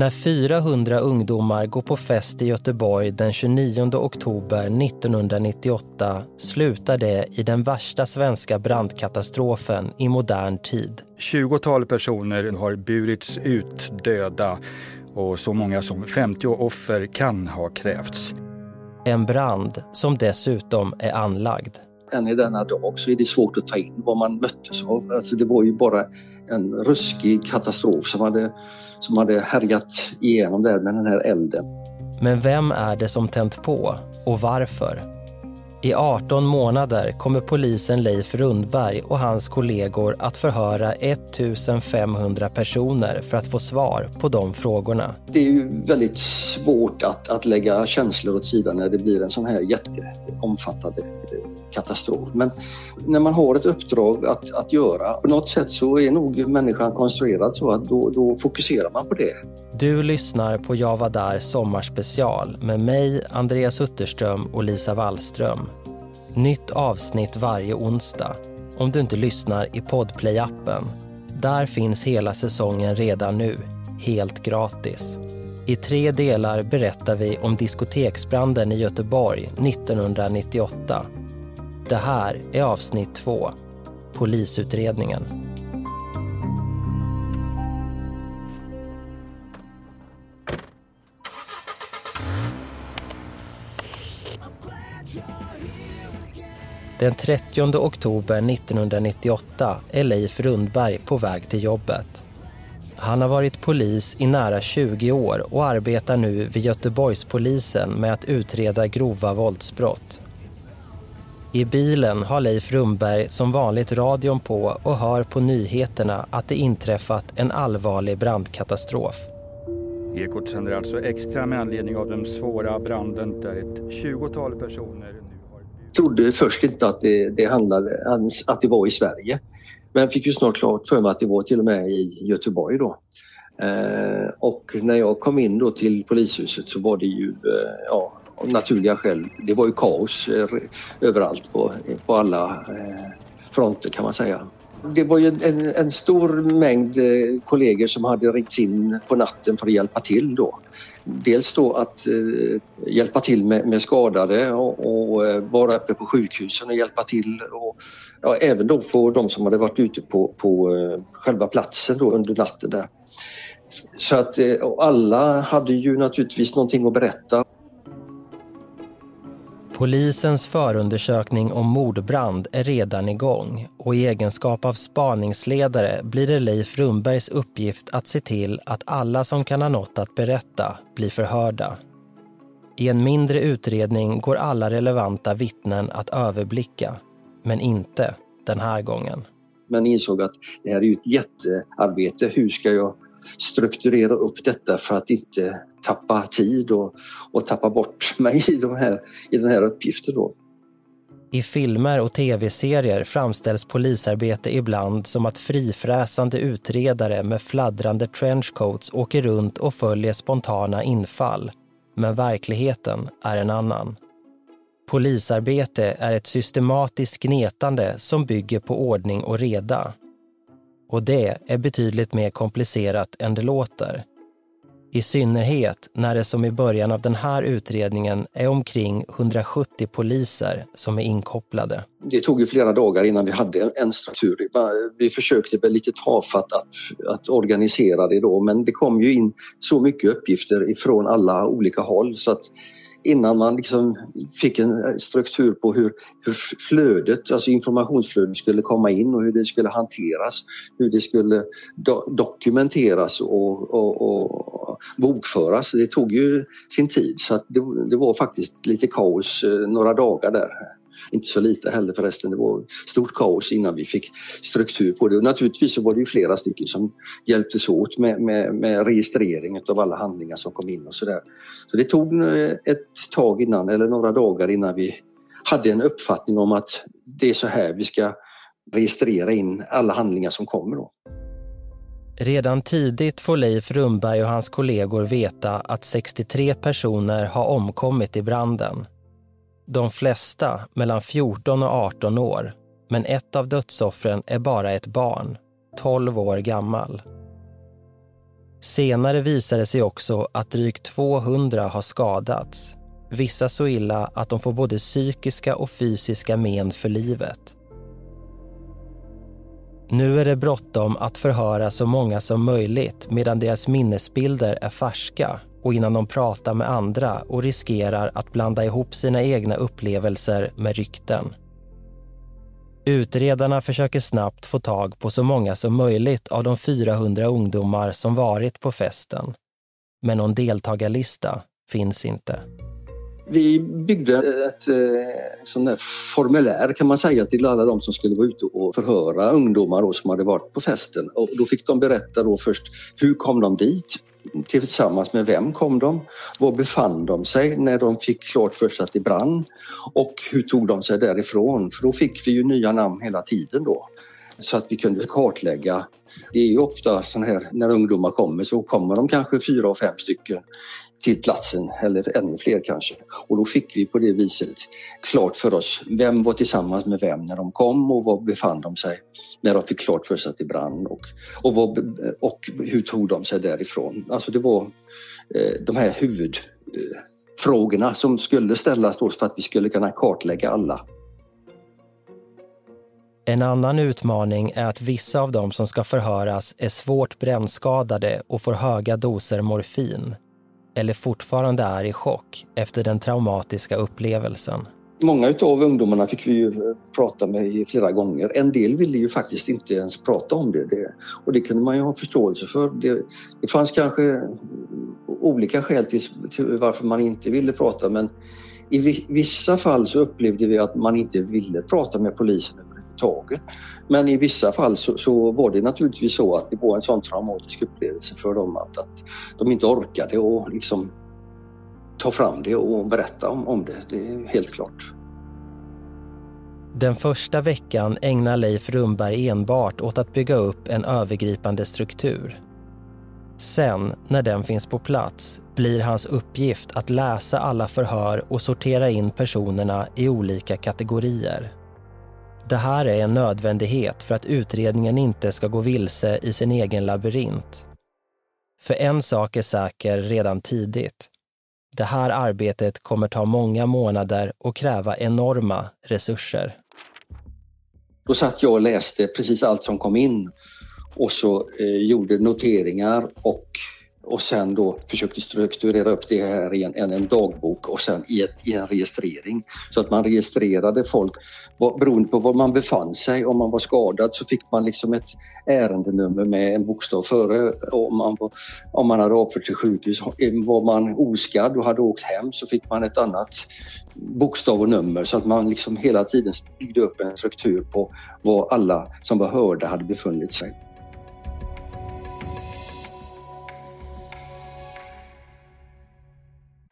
När 400 ungdomar går på fest i Göteborg den 29 oktober 1998 slutar det i den värsta svenska brandkatastrofen i modern tid. 20-tal personer har burits ut döda och så många som 50 offer kan ha krävts. En brand som dessutom är anlagd. Än i denna dag så är det svårt att ta in vad man möttes av. Alltså det var ju bara en ruskig katastrof som hade, som hade härjat igenom där med den här elden. Men vem är det som tänt på och varför? I 18 månader kommer polisen Leif Rundberg och hans kollegor att förhöra 1500 personer för att få svar på de frågorna. Det är ju väldigt svårt att, att lägga känslor åt sidan när det blir en sån här jätteomfattande katastrof. Men när man har ett uppdrag att, att göra, på något sätt så är nog människan konstruerad så att då, då fokuserar man på det. Du lyssnar på Jag var där sommarspecial med mig, Andreas Utterström och Lisa Wallström. Nytt avsnitt varje onsdag. Om du inte lyssnar i Podplay-appen. Där finns hela säsongen redan nu, helt gratis. I tre delar berättar vi om diskoteksbranden i Göteborg 1998. Det här är avsnitt två, Polisutredningen. Den 30 oktober 1998 är Leif Rundberg på väg till jobbet. Han har varit polis i nära 20 år och arbetar nu vid Göteborgspolisen med att utreda grova våldsbrott. I bilen har Leif Rundberg som vanligt radion på och hör på nyheterna att det inträffat en allvarlig brandkatastrof. Ekot sänder alltså extra med anledning av den svåra branden där ett 20-tal personer trodde först inte att det, det handlade att det var i Sverige. Men fick ju snart klart för mig att det var till och med i Göteborg då. Eh, och när jag kom in då till polishuset så var det ju eh, ja, av naturliga skäl, det var ju kaos eh, överallt på, på alla eh, fronter kan man säga. Det var ju en, en stor mängd eh, kollegor som hade ringts in på natten för att hjälpa till då. Dels då att eh, hjälpa till med, med skadade och, och eh, vara uppe på sjukhusen och hjälpa till. Och, ja, även då för de som hade varit ute på, på eh, själva platsen då under natten där. Så att eh, alla hade ju naturligtvis någonting att berätta. Polisens förundersökning om mordbrand är redan igång och i egenskap av spaningsledare blir det Leif Rundbergs uppgift att se till att alla som kan ha något att berätta blir förhörda. I en mindre utredning går alla relevanta vittnen att överblicka, men inte den här gången. Men insåg att det här är ju ett jättearbete. Hur ska jag strukturera upp detta för att inte tappa tid och, och tappa bort mig i, de här, i den här uppgiften. Då. I filmer och tv-serier framställs polisarbete ibland som att frifräsande utredare med fladdrande trenchcoats åker runt och följer spontana infall. Men verkligheten är en annan. Polisarbete är ett systematiskt gnetande som bygger på ordning och reda. Och det är betydligt mer komplicerat än det låter. I synnerhet när det som i början av den här utredningen är omkring 170 poliser som är inkopplade. Det tog ju flera dagar innan vi hade en struktur. Vi försökte väl lite tafatt att, att organisera det då men det kom ju in så mycket uppgifter ifrån alla olika håll så att innan man liksom fick en struktur på hur, hur flödet, alltså informationsflödet skulle komma in och hur det skulle hanteras, hur det skulle do dokumenteras och, och, och, bokföras. Det tog ju sin tid så att det, det var faktiskt lite kaos eh, några dagar där inte så lite heller förresten. Det var stort kaos innan vi fick struktur på det. Och naturligtvis så var det ju flera stycken som hjälptes åt med, med, med registrering av alla handlingar som kom in och sådär. Så det tog eh, ett tag innan, eller några dagar innan vi hade en uppfattning om att det är så här vi ska registrera in alla handlingar som kommer. Då. Redan tidigt får Leif Rumberg och hans kollegor veta att 63 personer har omkommit i branden. De flesta mellan 14 och 18 år, men ett av dödsoffren är bara ett barn, 12 år gammal. Senare visar det sig också att drygt 200 har skadats. Vissa så illa att de får både psykiska och fysiska men för livet. Nu är det bråttom att förhöra så många som möjligt medan deras minnesbilder är färska och innan de pratar med andra och riskerar att blanda ihop sina egna upplevelser med rykten. Utredarna försöker snabbt få tag på så många som möjligt av de 400 ungdomar som varit på festen. Men någon deltagarlista finns inte. Vi byggde ett eh, sån där formulär kan man säga till alla de som skulle vara ute och förhöra ungdomar då, som hade varit på festen. Och då fick de berätta då först hur kom de dit? Tillsammans med vem kom de? Var befann de sig när de fick klart för sig att det brann? Och hur tog de sig därifrån? För då fick vi ju nya namn hela tiden då så att vi kunde kartlägga. Det är ju ofta så här när ungdomar kommer så kommer de kanske fyra och fem stycken till platsen eller ännu fler kanske. Och då fick vi på det viset klart för oss vem var tillsammans med vem när de kom och var befann de sig när de fick klart för sig att det brann och, och, vad, och hur tog de sig därifrån. Alltså det var eh, de här huvudfrågorna eh, som skulle ställas då för att vi skulle kunna kartlägga alla. En annan utmaning är att vissa av dem som ska förhöras är svårt brännskadade och får höga doser morfin eller fortfarande är i chock efter den traumatiska upplevelsen. Många av ungdomarna fick vi ju prata med flera gånger. En del ville ju faktiskt inte ens prata om det. det och det kunde man ju ha förståelse för. Det, det fanns kanske olika skäl till, till varför man inte ville prata men i vissa fall så upplevde vi att man inte ville prata med polisen överhuvudtaget. Men i vissa fall så, så, var det naturligtvis så att det var en sån traumatisk upplevelse för dem att, att de inte orkade och liksom ta fram det och berätta om, om det. Det är helt klart. Den första veckan ägnar Leif Rumberg enbart åt att bygga upp en övergripande struktur. Sen, när den finns på plats, blir hans uppgift att läsa alla förhör och sortera in personerna i olika kategorier. Det här är en nödvändighet för att utredningen inte ska gå vilse i sin egen labyrint. För en sak är säker redan tidigt. Det här arbetet kommer ta många månader och kräva enorma resurser. Då satt jag och läste precis allt som kom in och så eh, gjorde noteringar och och sen då försökte strukturera upp det här i en, en, dagbok och sen i, ett, i, en registrering. Så att man registrerade folk beroende på var man befann sig. Om man var skadad så fick man liksom ett ärendenummer med en bokstav före. Om man, var, om man hade avfört till sjukhus, var man oskadd och hade åkt hem så fick man ett annat bokstav och nummer så att man liksom hela tiden byggde upp en struktur på var alla som var hörda hade befunnit sig.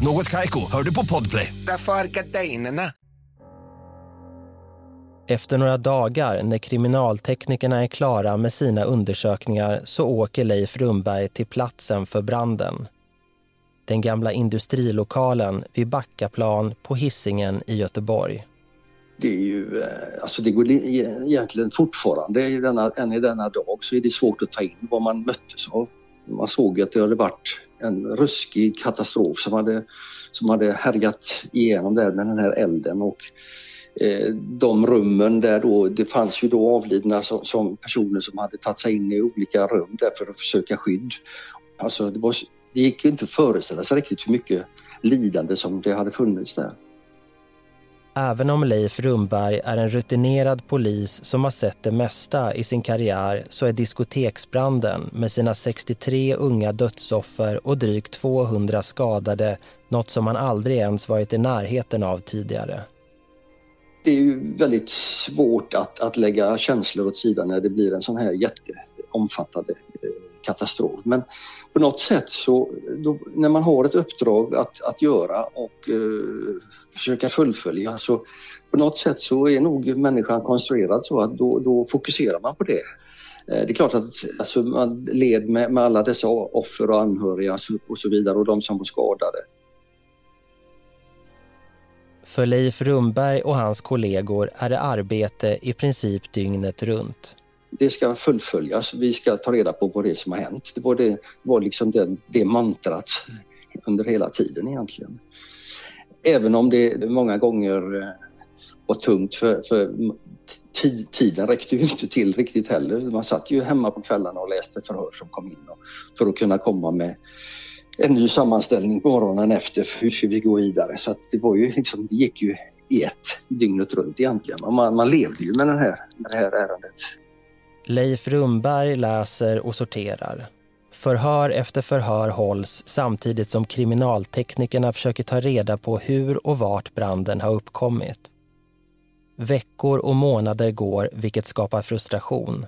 Något Kaiko, hör du på Podplay. Därför är gardinerna. Efter några dagar när kriminalteknikerna är klara med sina undersökningar så åker Leif Rumberg till platsen för branden. Den gamla industrilokalen vid Backaplan på Hissingen i Göteborg. Det är ju, eh, alltså det går egentligen fortfarande, i denna, än i denna dag, så är det svårt att ta in vad man möttes av. Man såg att det hade varit en ruskig katastrof som hade, som hade härjat igenom där med den här elden och eh, de rummen där då, det fanns ju då avlidna som, som, personer som hade tagit sig in i olika rum där för att försöka skydd. Alltså det, var, det gick inte att föreställa sig riktigt hur mycket lidande som det hade funnits där. Även om Leif Rumberg är en rutinerad polis som har sett det mesta i sin karriär så är diskoteksbranden med sina 63 unga dödsoffer och drygt 200 skadade något som han aldrig ens varit i närheten av tidigare. Det är ju väldigt svårt att, att lägga känslor åt sidan när det blir en sån här jätteomfattande katastrof. Men på något sätt så, då, när man har ett uppdrag att, att göra och eh, försöka fullfölja så på något sätt så är nog människan konstruerad så att då, då fokuserar man på det. Eh, det är klart att alltså, man led med, med alla dessa offer och anhöriga och så vidare och de som var skadade. För Leif Rumberg och hans kollegor är det arbete i princip dygnet runt det ska fullföljas. Vi ska ta reda på vad det är som har hänt. Det var, det, det var liksom det, det mantrat under hela tiden egentligen. Även om det många gånger eh, var tungt för, för tiden räckte ju inte till riktigt heller. Man satt ju hemma på kvällarna och läste förhör som kom in för att kunna komma med en ny sammanställning på morgonen efter. Hur ska vi gå vidare? Så det var ju liksom, det gick ju i ett dygnet runt egentligen. Man, man levde ju med, den här, med det här ärendet. Leif Rumberg läser och sorterar. Förhör efter förhör hålls samtidigt som kriminalteknikerna försöker ta reda på hur och vart branden har uppkommit. Veckor och månader går, vilket skapar frustration.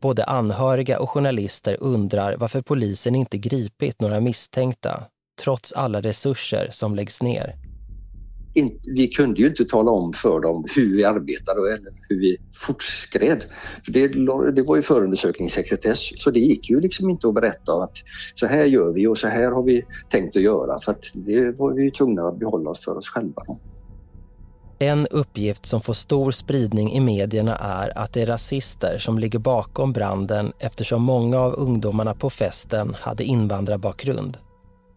Både anhöriga och journalister undrar varför polisen inte gripit några misstänkta trots alla resurser som läggs ner inte, vi kunde ju inte tala om för dem hur vi arbetade eller hur vi fortskred. För det, det var ju förundersökningssekretess så det gick ju liksom inte att berätta att så här gör vi och så här har vi tänkt att göra för att det var vi ju tvungna att behålla för oss själva. En uppgift som får stor spridning i medierna är att det är rasister som ligger bakom branden eftersom många av ungdomarna på festen hade invandrarbakgrund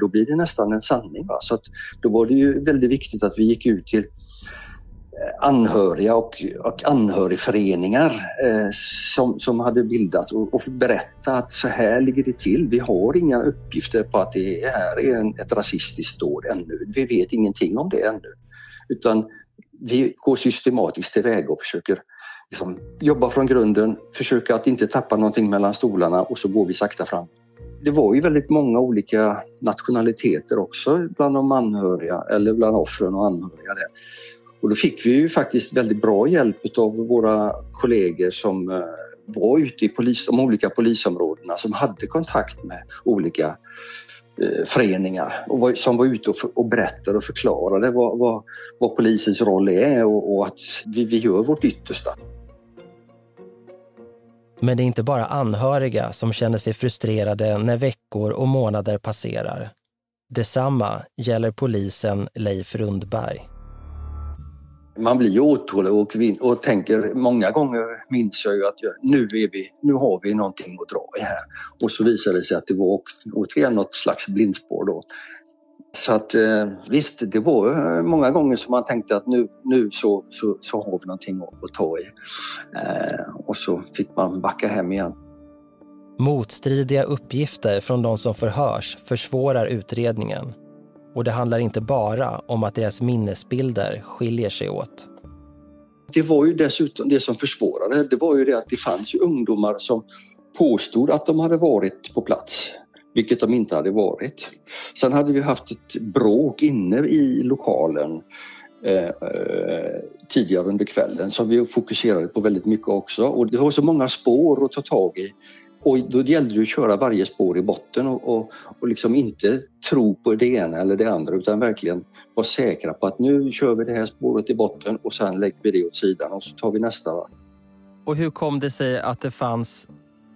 då blir det nästan en sanning. Va? Så att, då var det ju väldigt viktigt att vi gick ut till eh, anhöriga och, och anhörigföreningar eh, som, som hade bildats och, och berätta att så här ligger det till. Vi har inga uppgifter på att det här är en, ett rasistiskt dåd ännu. Vi vet ingenting om det ännu. Utan vi går systematiskt tillväga och försöker liksom, jobba från grunden, försöka att inte tappa någonting mellan stolarna och så går vi sakta fram det var ju väldigt många olika nationaliteter också bland de anhöriga eller bland offren och anhöriga. Där. Och då fick vi ju faktiskt väldigt bra hjälp av våra kollegor som eh, var ute i polis, de olika polisområdena som hade kontakt med olika eh, föreningar och var, som var ute och, för, och berättade och förklarade vad, vad, vad polisens roll är och, och att vi, vi gör vårt yttersta. Men det är inte bara anhöriga som känner sig frustrerade när veckor och månader passerar. Detsamma gäller polisen Leif Rundberg. Man blir ju otålig och, och tänker, många gånger minns jag ju att jag, nu, är vi, nu har vi någonting att dra i här. Och så visade det sig att det var återigen något slags blindspår då. Så att eh, visst, det var eh, många gånger som man tänkte att nu, nu så, så, så har vi någonting att ta i. Eh, och så fick man backa hem igen. Motstridiga uppgifter från de som förhörs försvårar utredningen. Och det handlar inte bara om att deras minnesbilder skiljer sig åt. Det var ju dessutom det som försvårade, det var ju det att det fanns ungdomar som påstod att de hade varit på plats vilket de inte hade varit. Sen hade vi haft ett bråk inne i lokalen eh, eh, tidigare under kvällen som vi fokuserade på väldigt mycket också. Och det var så många spår att ta tag i. Och då gällde det att köra varje spår i botten och, och, och liksom inte tro på det ena eller det andra utan verkligen vara säkra på att nu kör vi det här spåret i botten och sen lägger vi det åt sidan och så tar vi nästa. Och hur kom det sig att det fanns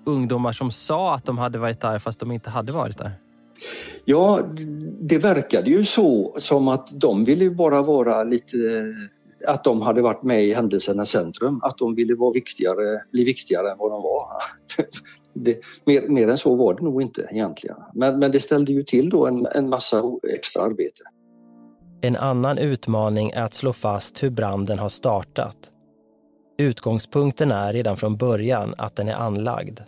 ungdomar som sa att de hade varit där fast de inte hade varit där? Ja, det verkade ju så som att de ville bara vara lite att de hade varit med i händelsernas centrum, att de ville vara viktigare, bli viktigare än vad de var. Det, mer, mer än så var det nog inte egentligen. Men, men det ställde ju till då en, en massa extra arbete. En annan utmaning är att slå fast hur branden har startat. Utgångspunkten är redan från början att den är anlagd.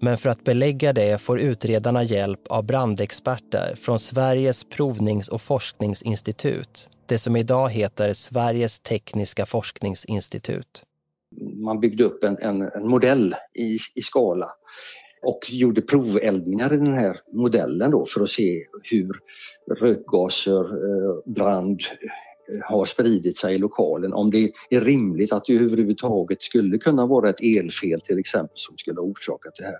Men för att belägga det får utredarna hjälp av brandexperter från Sveriges provnings och forskningsinstitut, det som idag heter Sveriges tekniska forskningsinstitut. Man byggde upp en, en, en modell i, i skala och gjorde proveldningar i den här modellen då för att se hur rökgaser, eh, brand har spridit sig i lokalen. Om det är rimligt att det överhuvudtaget skulle kunna vara ett elfel till exempel som skulle ha orsakat det här.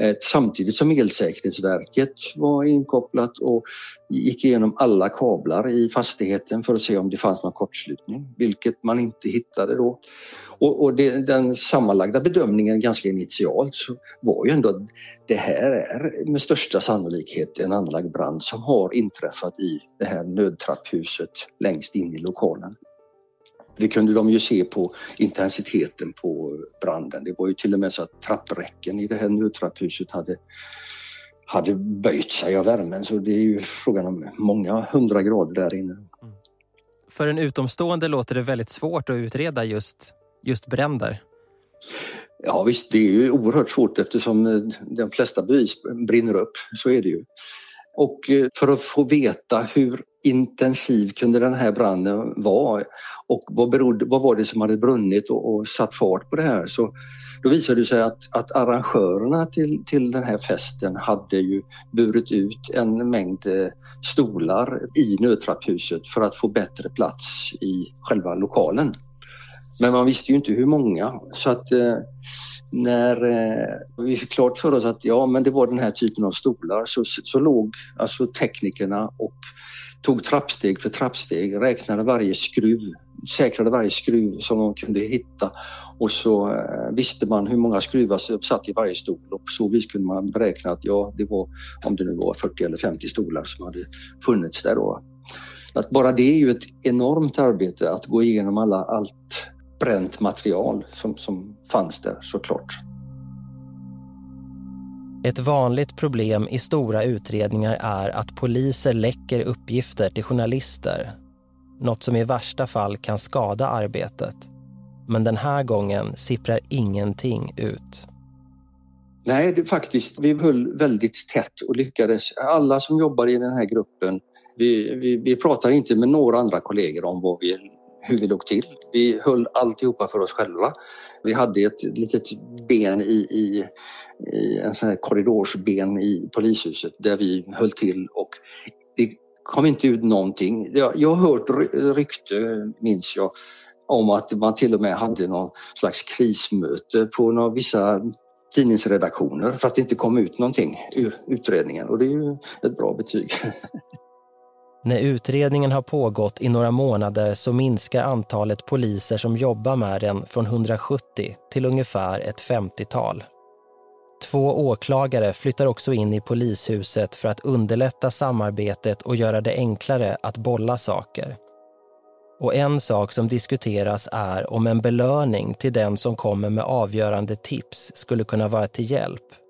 Eh, samtidigt som Elsäkerhetsverket var inkopplat och gick igenom alla kablar i fastigheten för att se om det fanns någon kortslutning, vilket man inte hittade då. Och, och det, den sammanlagda bedömningen ganska initialt så var ju ändå att det här är med största sannolikhet en anlagd brand som har inträffat i det här nödtrapphuset längst in i lokalen. Det kunde de ju se på intensiteten på branden. Det var ju till och med så att trappräcken i det här nödtrapphuset hade, hade böjt sig av värmen. Så det är ju frågan om många hundra grader där inne. För en utomstående låter det väldigt svårt att utreda just, just bränder. Ja visst, det är ju oerhört svårt eftersom de flesta bevis brinner upp. Så är det ju. Och eh, för att få veta hur intensiv kunde den här branden vara? Och vad, berodde, vad var det som hade brunnit och, och satt fart på det här? Så då visade det sig att, att arrangörerna till, till den här festen hade ju burit ut en mängd eh, stolar i nödtrapphuset för att få bättre plats i själva lokalen. Men man visste ju inte hur många. Så att eh, när eh, vi fick klart för oss att ja, men det var den här typen av stolar så, så låg alltså teknikerna och tog trappsteg för trappsteg, räknade varje skruv, säkrade varje skruv som de kunde hitta och så eh, visste man hur många skruvar som satt i varje stol och på så vis kunde man beräkna att ja, det var om det nu var 40 eller 50 stolar som hade funnits där då. Att bara det är ju ett enormt arbete att gå igenom alla, allt bränt material som, som fanns där såklart. Ett vanligt problem i stora utredningar är att poliser läcker uppgifter till journalister. Något som i värsta fall kan skada arbetet. Men den här gången sipprar ingenting ut. Nej, det, faktiskt. Vi höll väldigt tätt och lyckades. Alla som jobbar i den här gruppen, vi, vi, vi pratar inte med några andra kollegor om vad vi hur vi låg till. Vi höll alltihopa för oss själva. Vi hade ett litet ben i, i, i en sån här korridorsben i polishuset där vi höll till och det kom inte ut någonting. Jag, jag har hört rykte, minns jag, om att man till och med hade någon slags krismöte på några, vissa tidningsredaktioner för att det inte kom ut någonting ur utredningen och det är ju ett bra betyg. När utredningen har pågått i några månader så minskar antalet poliser som jobbar med den från 170 till ungefär ett 50-tal. Två åklagare flyttar också in i polishuset för att underlätta samarbetet och göra det enklare att bolla saker. Och en sak som diskuteras är om en belöning till den som kommer med avgörande tips skulle kunna vara till hjälp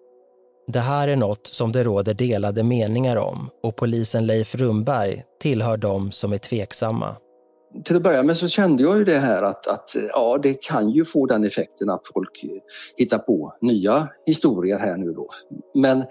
det här är något som det råder delade meningar om och polisen Leif Rumberg tillhör de som är tveksamma. Till att börja med så kände jag ju det här att, att ja, det kan ju få den effekten att folk hittar på nya historier här nu då. Men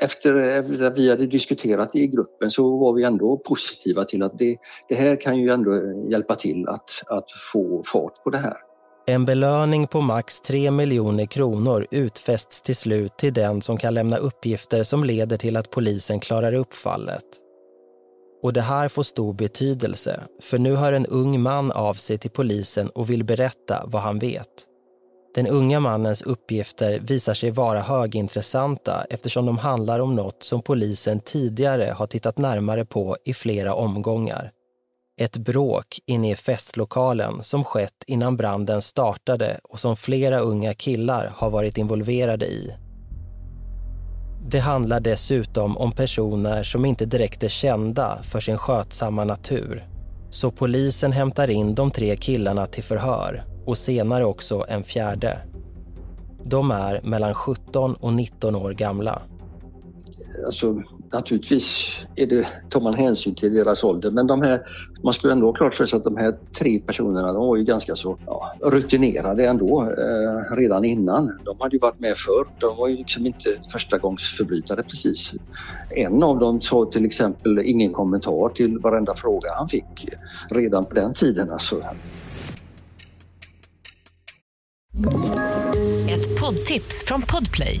efter att vi hade diskuterat det i gruppen så var vi ändå positiva till att det, det här kan ju ändå hjälpa till att, att få fart på det här. En belöning på max 3 miljoner kronor utfästs till slut till den som kan lämna uppgifter som leder till att polisen klarar upp fallet. Och det här får stor betydelse, för nu hör en ung man av sig till polisen och vill berätta vad han vet. Den unga mannens uppgifter visar sig vara högintressanta eftersom de handlar om något som polisen tidigare har tittat närmare på i flera omgångar. Ett bråk inne i festlokalen som skett innan branden startade och som flera unga killar har varit involverade i. Det handlar dessutom om personer som inte direkt är kända för sin skötsamma natur. Så polisen hämtar in de tre killarna till förhör och senare också en fjärde. De är mellan 17 och 19 år gamla. alltså, naturligtvis är det, tar man hänsyn till deras ålder men de här, man ska ju ändå ha klart för sig att de här tre personerna de var ju ganska så ja, rutinerade ändå eh, redan innan. De hade ju varit med förr. De var ju liksom inte förstagångsförbrytare precis. En av dem sa till exempel ingen kommentar till varenda fråga han fick redan på den tiden. Alltså. Ett poddtips från Podplay.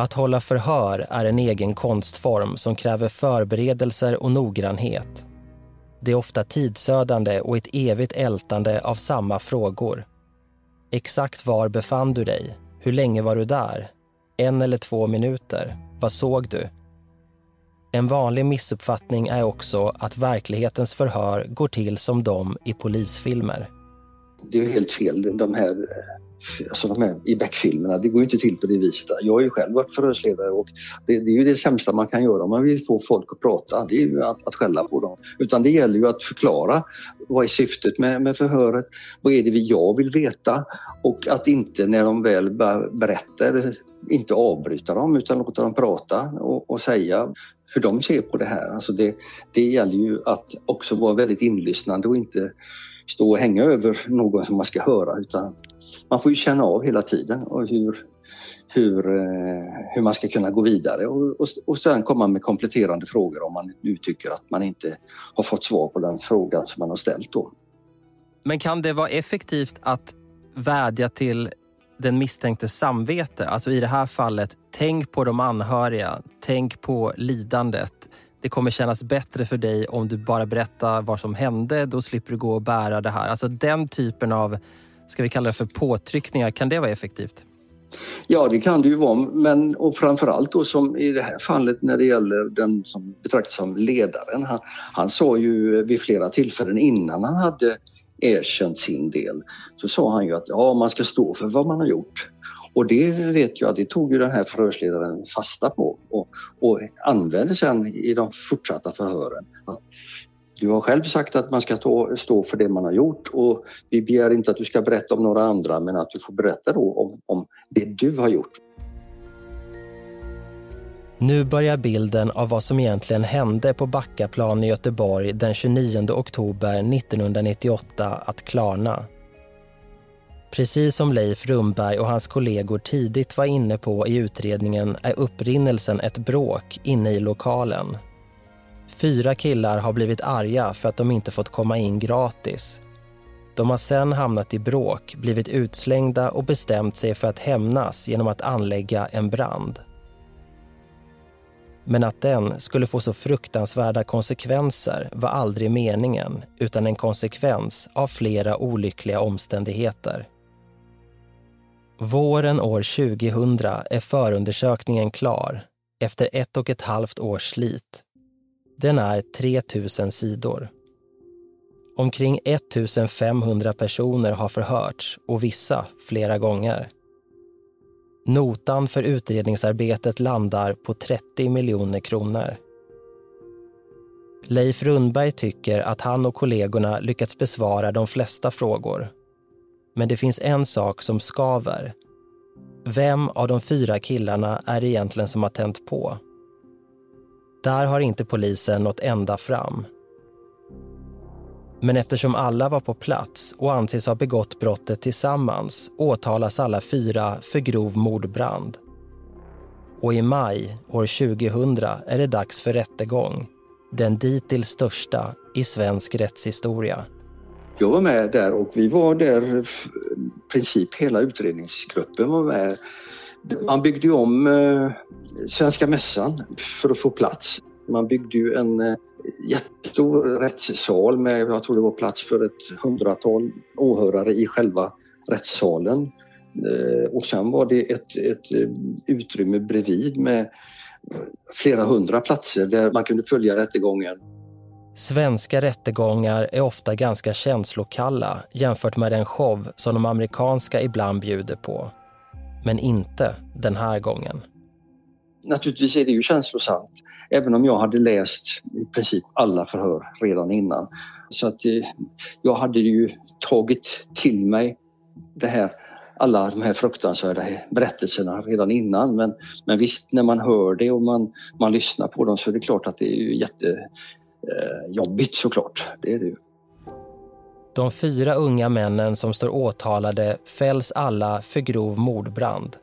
Att hålla förhör är en egen konstform som kräver förberedelser och noggrannhet. Det är ofta tidsödande och ett evigt ältande av samma frågor. Exakt var befann du dig? Hur länge var du där? En eller två minuter? Vad såg du? En vanlig missuppfattning är också att verklighetens förhör går till som de i polisfilmer. Det är ju helt fel. De här alltså de här i backfilmerna, det går ju inte till på det viset. Jag har ju själv varit förhörsledare och det, det, är ju det sämsta man kan göra om man vill få folk att prata. Det är ju att, att skälla på dem. Utan det gäller ju att förklara vad är syftet med, med förhöret? Vad är det vi jag vill veta? Och att inte när de väl berättar inte avbryta dem utan låta dem prata och, och säga hur de ser på det här. Alltså det, det gäller ju att också vara väldigt inlyssnande och inte stå och hänga över någon som man ska höra utan man får ju känna av hela tiden och hur, hur, eh, hur man ska kunna gå vidare och, och, och sen komma med kompletterande frågor om man nu tycker att man inte har fått svar på den frågan som man har ställt. Då. Men kan det vara effektivt att vädja till den misstänktes samvete? Alltså i det här fallet, tänk på de anhöriga, tänk på lidandet. Det kommer kännas bättre för dig om du bara berättar vad som hände. Då slipper du gå och bära det här. Alltså den typen av ska vi kalla det för påtryckningar, kan det vara effektivt? Ja, det kan det ju vara, men och framförallt då som i det här fallet när det gäller den som betraktas som ledaren. Han, han sa ju vid flera tillfällen innan han hade erkänt sin del så sa han ju att ja, man ska stå för vad man har gjort. Och det vet jag, det tog ju den här förhörsledaren fasta på och, och använde sen i de fortsatta förhören. Du har själv sagt att man ska stå, stå för det man har gjort och vi begär inte att du ska berätta om några andra men att du får berätta då om, om det du har gjort. Nu börjar bilden av vad som egentligen hände på Backaplan i Göteborg den 29 oktober 1998 att klarna. Precis som Leif Rumberg och hans kollegor tidigt var inne på i utredningen är upprinnelsen ett bråk inne i lokalen. Fyra killar har blivit arga för att de inte fått komma in gratis. De har sen hamnat i bråk, blivit utslängda och bestämt sig för att hämnas genom att anlägga en brand. Men att den skulle få så fruktansvärda konsekvenser var aldrig meningen utan en konsekvens av flera olyckliga omständigheter. Våren år 2000 är förundersökningen klar efter ett och ett halvt års slit. Den är 3000 sidor. Omkring 1500 personer har förhörts och vissa flera gånger. Notan för utredningsarbetet landar på 30 miljoner kronor. Leif Rundberg tycker att han och kollegorna lyckats besvara de flesta frågor. Men det finns en sak som skaver. Vem av de fyra killarna är det egentligen som har tänt på? Där har inte polisen nått ända fram. Men eftersom alla var på plats och anses ha begått brottet tillsammans åtalas alla fyra för grov mordbrand. Och i maj år 2000 är det dags för rättegång. Den dittills största i svensk rättshistoria. Jag var med där och vi var där, i princip hela utredningsgruppen var med man byggde ju om eh, Svenska Mässan för att få plats. Man byggde ju en eh, jättestor rättssal med, jag tror det var plats för ett hundratal åhörare i själva rättssalen. Eh, och sen var det ett, ett eh, utrymme bredvid med eh, flera hundra platser där man kunde följa rättegången. Svenska rättegångar är ofta ganska känslokalla jämfört med den show som de amerikanska ibland bjuder på. Men inte den här gången. Naturligtvis är det ju känslosamt, även om jag hade läst i princip alla förhör redan innan. Så att eh, jag hade ju tagit till mig det här, alla de här fruktansvärda berättelserna redan innan. Men, men visst, när man hör det och man, man lyssnar på dem så är det klart att det är ju jätte eh, såklart. Det är det ju. De fyra unga männen som står åtalade fälls alla för grov mordbrand.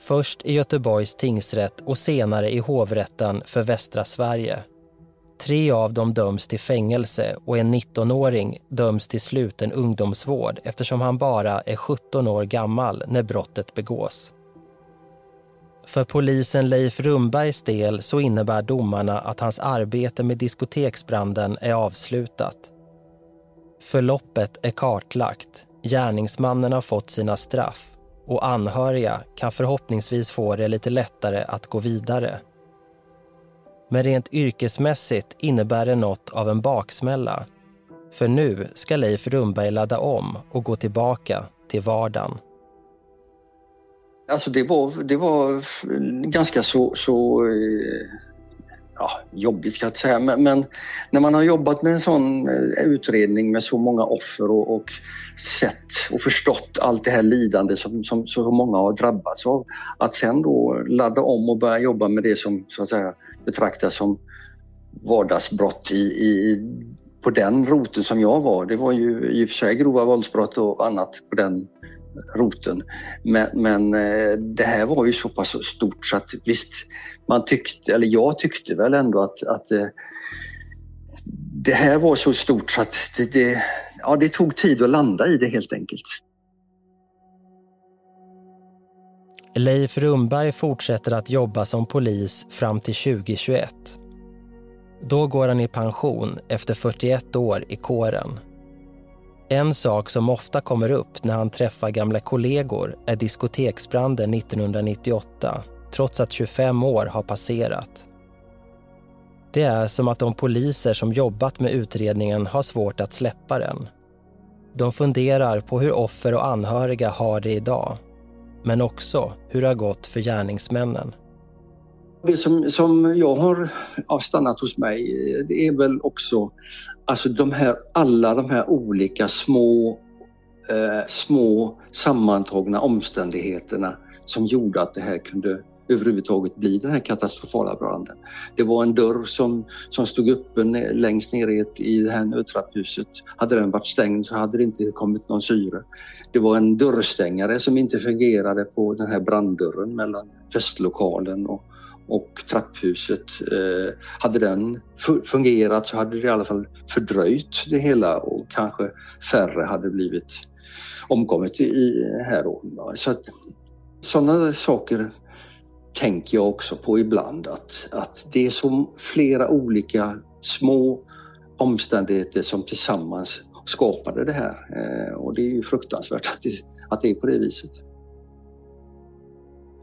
Först i Göteborgs tingsrätt och senare i hovrätten för västra Sverige. Tre av dem döms till fängelse och en 19-åring döms till sluten ungdomsvård eftersom han bara är 17 år gammal när brottet begås. För polisen Leif Rumbergs del så innebär domarna att hans arbete med diskoteksbranden är avslutat. Förloppet är kartlagt, gärningsmannen har fått sina straff och anhöriga kan förhoppningsvis få det lite lättare att gå vidare. Men rent yrkesmässigt innebär det något av en baksmälla. För nu ska Leif Rumberg ladda om och gå tillbaka till vardagen. Alltså det var, det var ganska så, så eh, ja, jobbigt ska jag inte säga, men, men, när man har jobbat med en sån eh, utredning med så många offer och, och sett och förstått allt det här lidande som, som så många har drabbats av. Att sen då ladda om och börja jobba med det som så att säga betraktas som vardagsbrott i, i, på den roten som jag var. Det var ju i och för sig grova våldsbrott och annat på den roten. Men, men eh, det här var ju så pass stort så att visst, man tyckte, eller jag tyckte väl ändå att, att eh, det här var så stort så att det, det, ja, det tog tid att landa i det helt enkelt. Leif Rumberg fortsätter att jobba som polis fram till 2021. Då går han i pension efter 41 år i kåren. En sak som ofta kommer upp när han träffar gamla kollegor är diskoteksbranden 1998 trots att 25 år har passerat. Det är som att de poliser som jobbat med utredningen har svårt att släppa den. De funderar på hur offer och anhöriga har det idag men också hur det har gått för gärningsmännen. Det som, som jag har stannat hos mig det är väl också alltså de här, alla de här olika små, eh, små sammantagna omständigheterna som gjorde att det här kunde överhuvudtaget bli den här katastrofala branden. Det var en dörr som, som stod öppen längst ner i, ett, i det här nödtrapphuset. Hade den varit stängd så hade det inte kommit någon syre. Det var en dörrstängare som inte fungerade på den här branddörren mellan festlokalen och, och trapphuset. Eh, hade den fungerat så hade det i alla fall fördröjt det hela och kanske färre hade blivit omkommit i, här. Så att, sådana saker tänker jag också på ibland att, att det är så flera olika små omständigheter som tillsammans skapade det här. Eh, och det är ju fruktansvärt att det, att det är på det viset.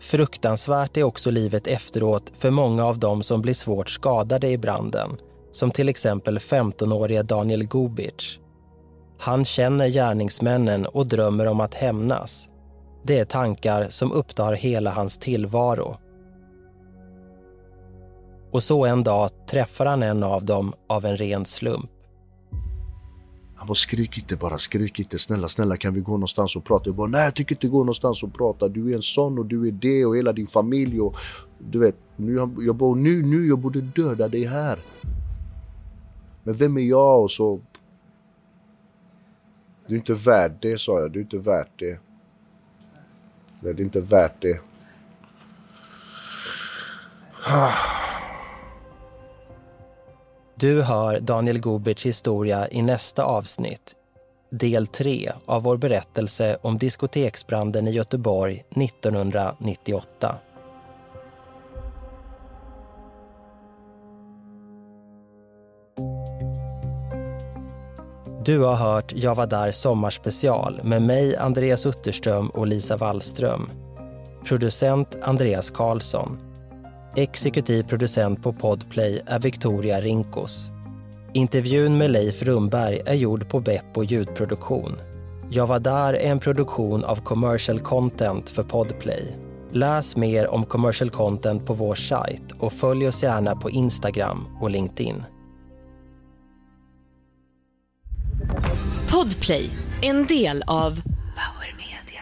Fruktansvärt är också livet efteråt för många av dem som blir svårt skadade i branden. Som till exempel 15-årige Daniel Gubic. Han känner gärningsmännen och drömmer om att hämnas. Det är tankar som upptar hela hans tillvaro. Och så en dag träffar han en av dem av en ren slump. Han bara skrik inte bara, skrik inte. Snälla, snälla kan vi gå någonstans och prata? Jag bara nej jag tycker inte gå någonstans och prata. Du är en sån och du är det och hela din familj och du vet. Nu, jag bara nu, nu jag borde döda dig här. Men vem är jag? Och så. Du är inte värd det sa jag, du är inte värt det. Det är inte värt det. Du hör Daniel Gubics historia i nästa avsnitt. Del 3 av vår berättelse om diskoteksbranden i Göteborg 1998. Du har hört Jag var där sommarspecial med mig, Andreas Utterström och Lisa Wallström. Producent Andreas Karlsson. Exekutiv producent på Podplay är Victoria Rinkos. Intervjun med Leif Rumberg är gjord på Beppo ljudproduktion. Jag var där är en produktion av commercial content för Podplay. Läs mer om commercial content på vår sajt och följ oss gärna på Instagram och LinkedIn. Podplay, en del av Power Media.